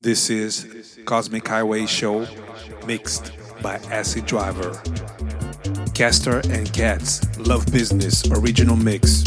This is Cosmic Highway Show mixed by Acid Driver. Castor and Cats Love Business original mix.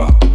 bop.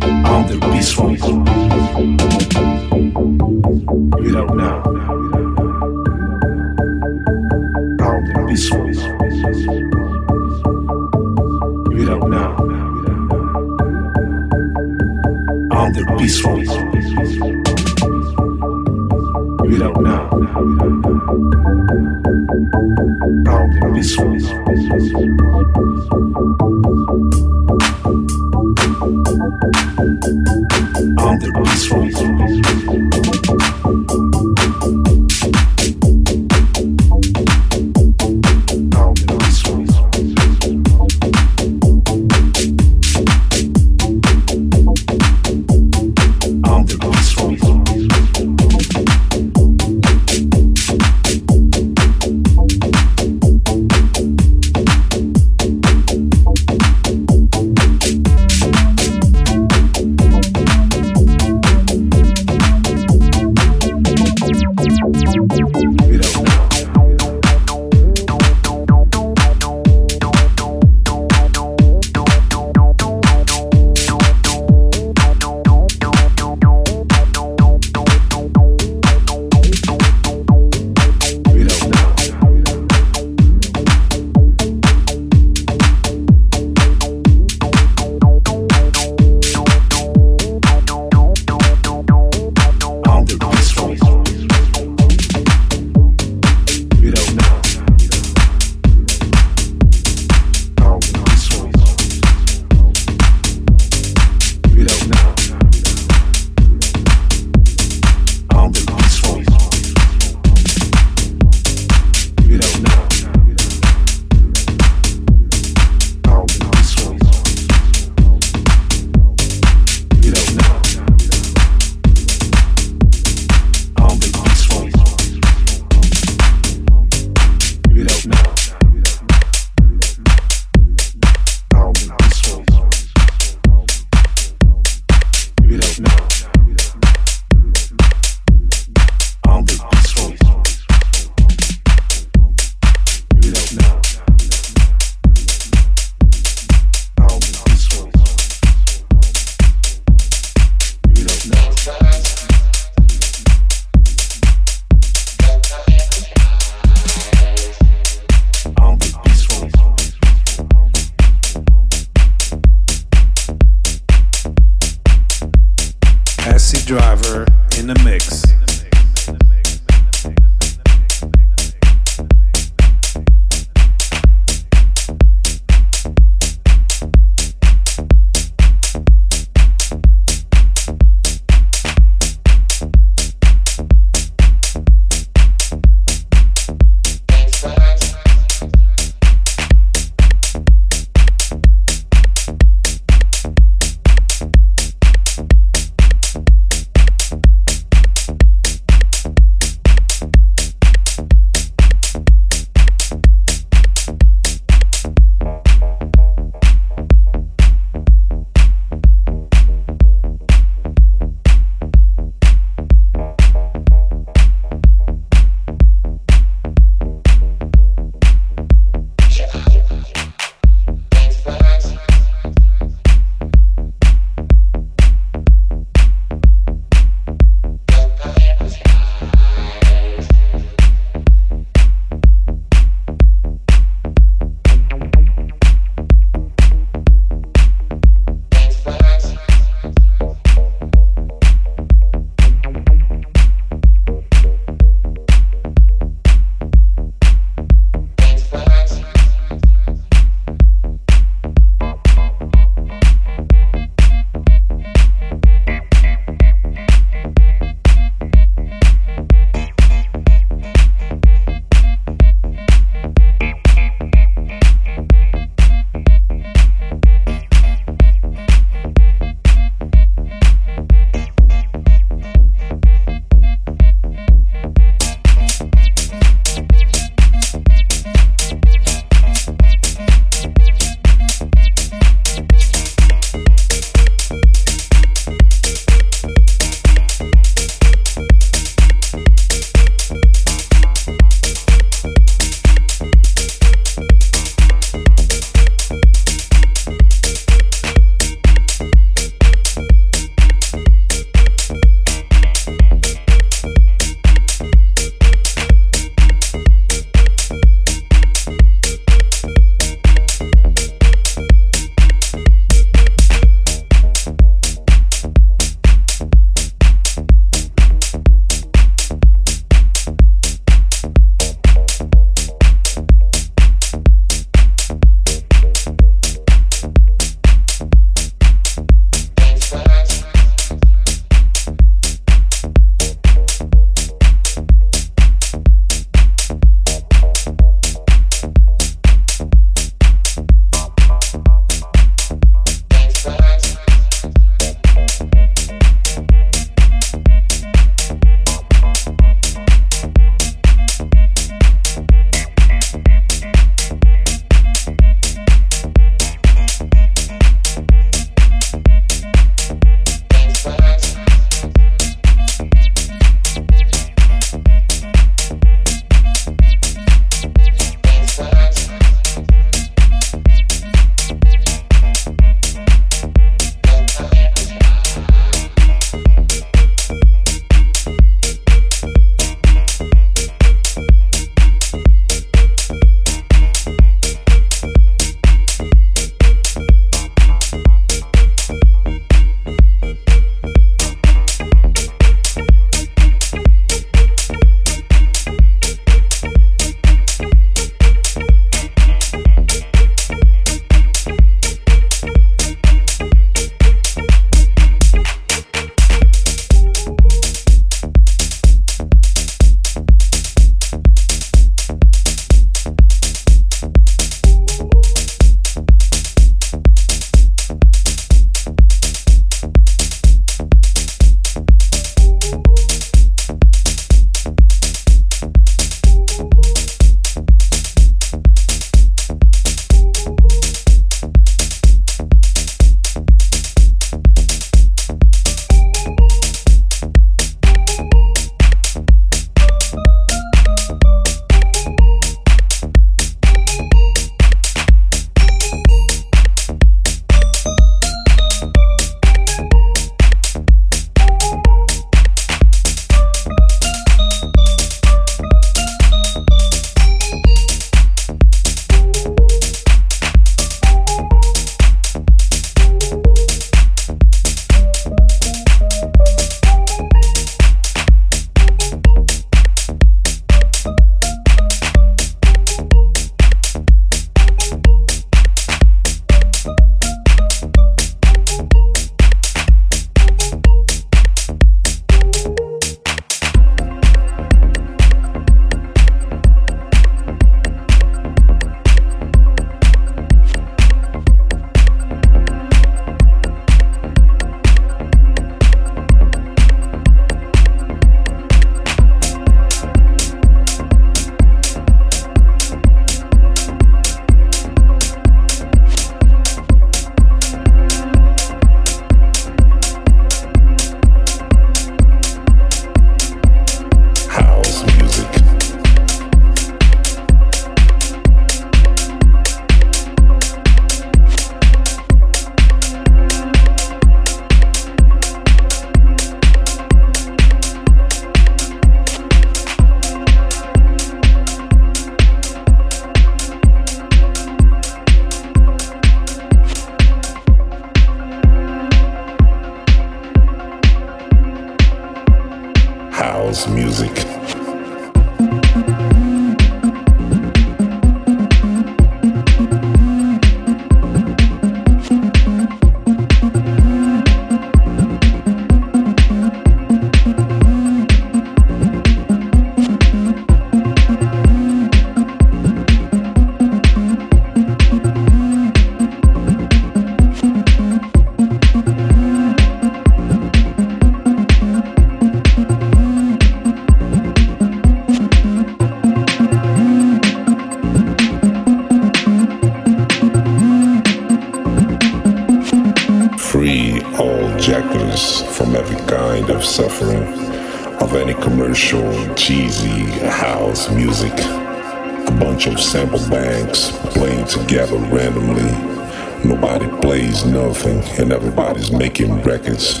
And everybody's making records.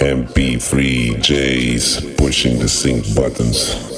MP3Js pushing the sync buttons.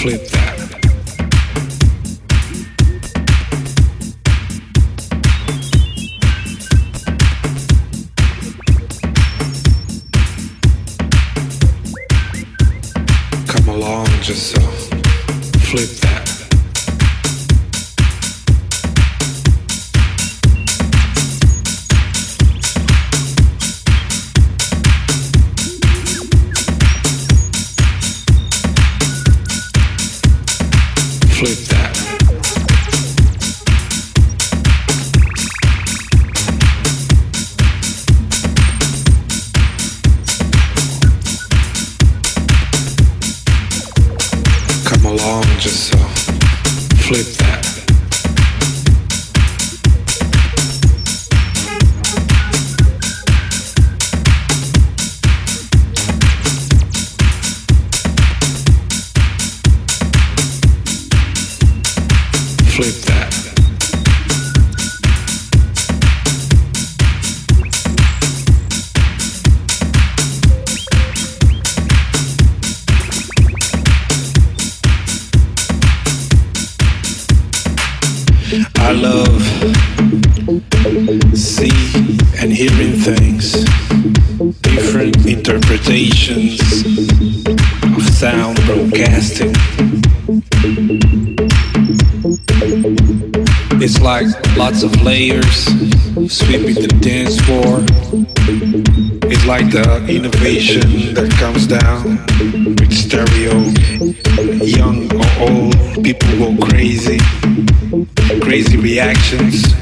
Flip of layers sweeping the dance floor. It's like the innovation that comes down with stereo. Young or old, people go crazy. Crazy reactions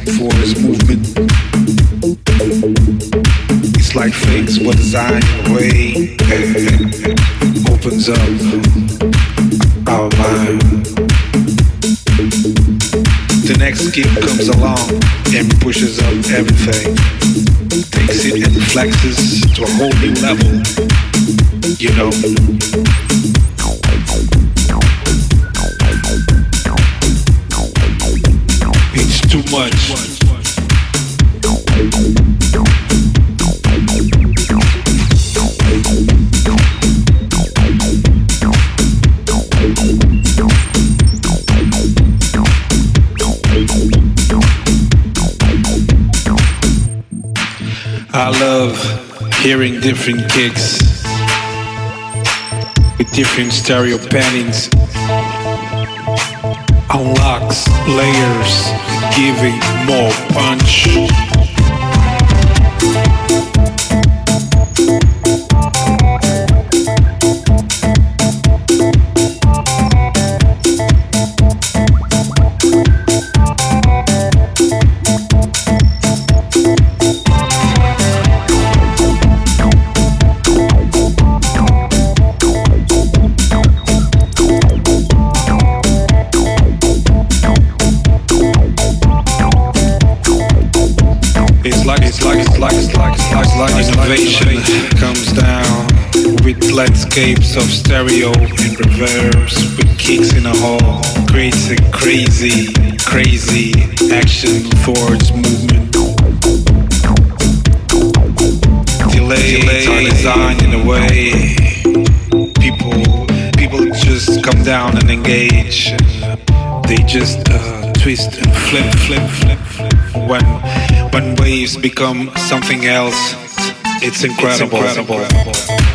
different kicks with different stereo pannings, unlocks layers, giving more punch. Landscapes of stereo and reverbs with kicks in a hall. Creates a crazy crazy action towards movement. Delays are designed in a way. People people just come down and engage. They just uh, twist and flip flip flip flip. When when waves become something else it's incredible, it's incredible.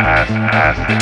acid.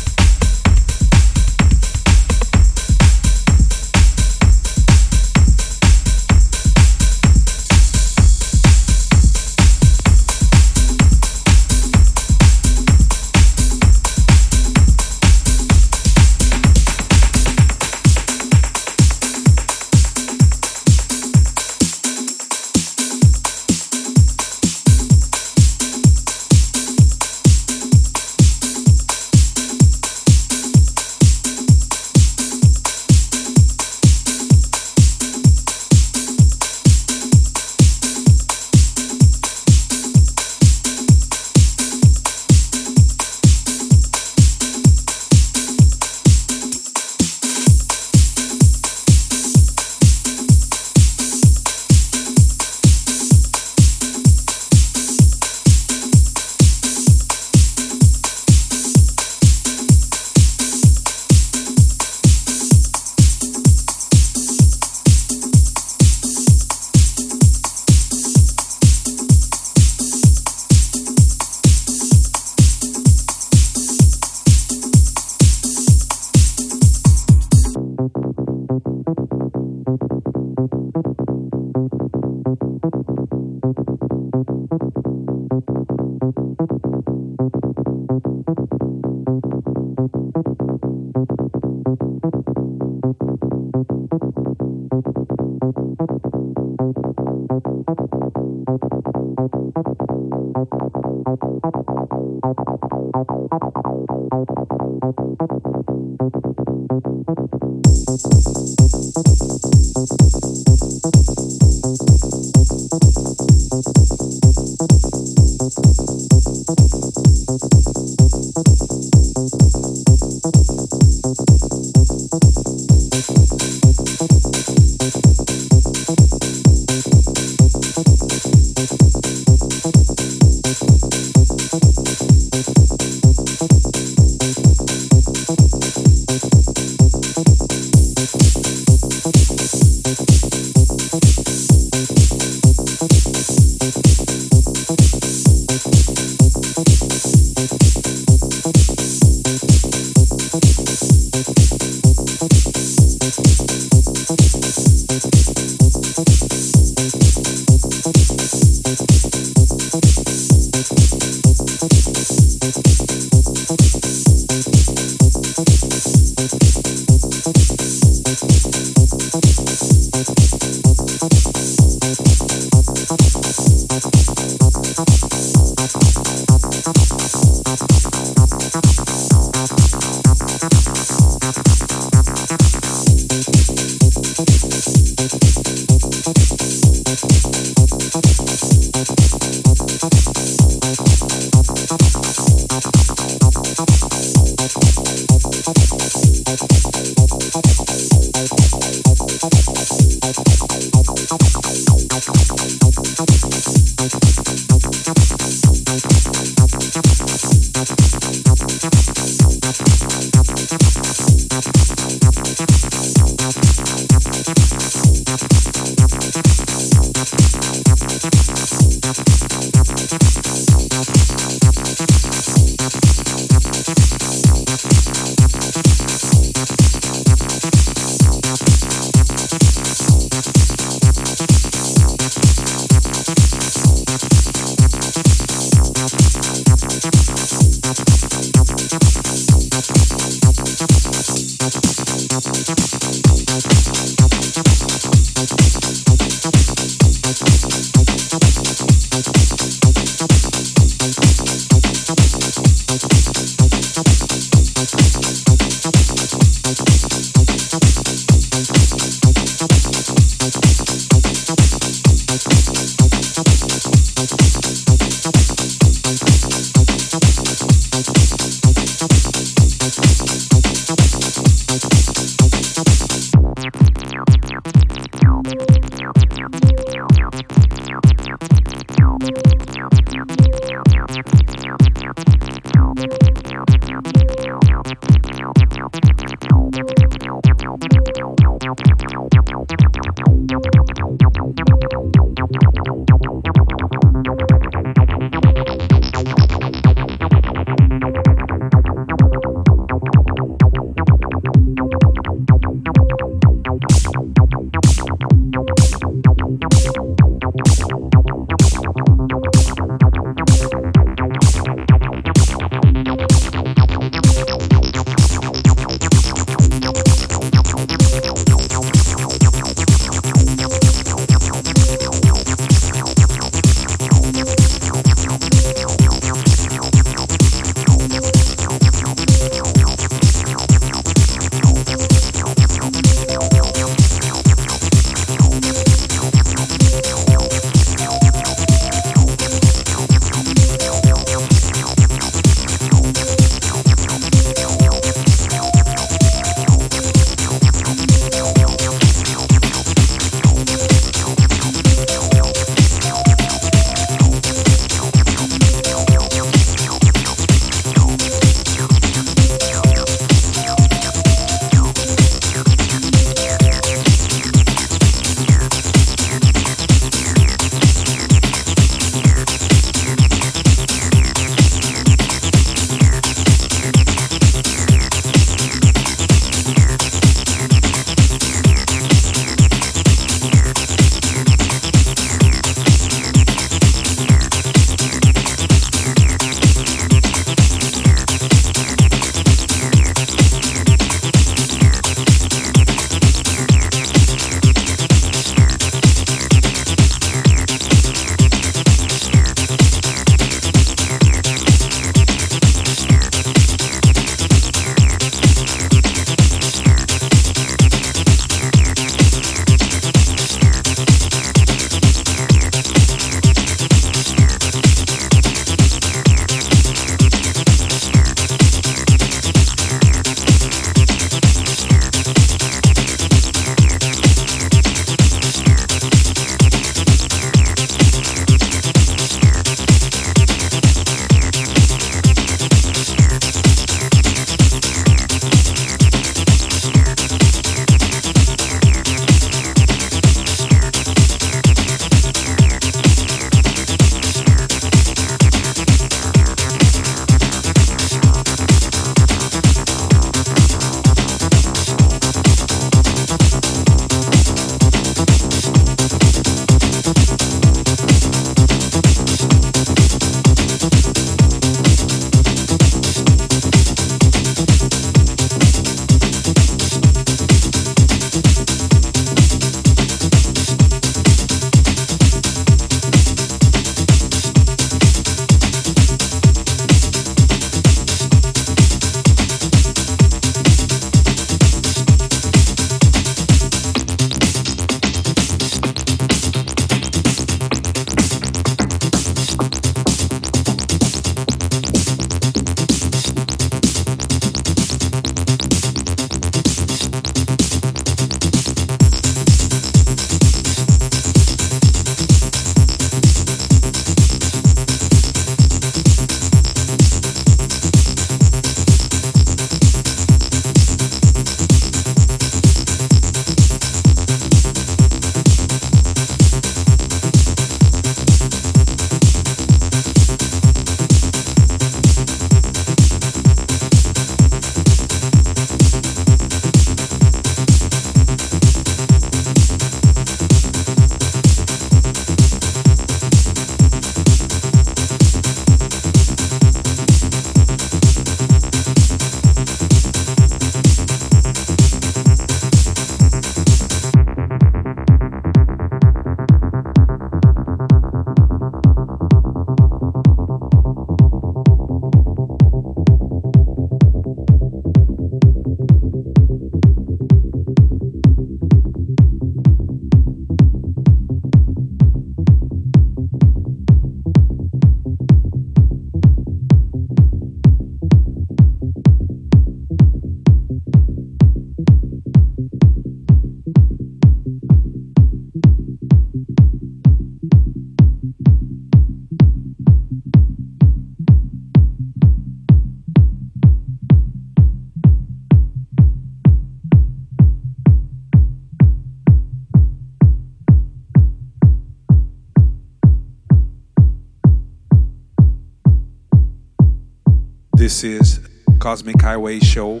Cosmic Highway Show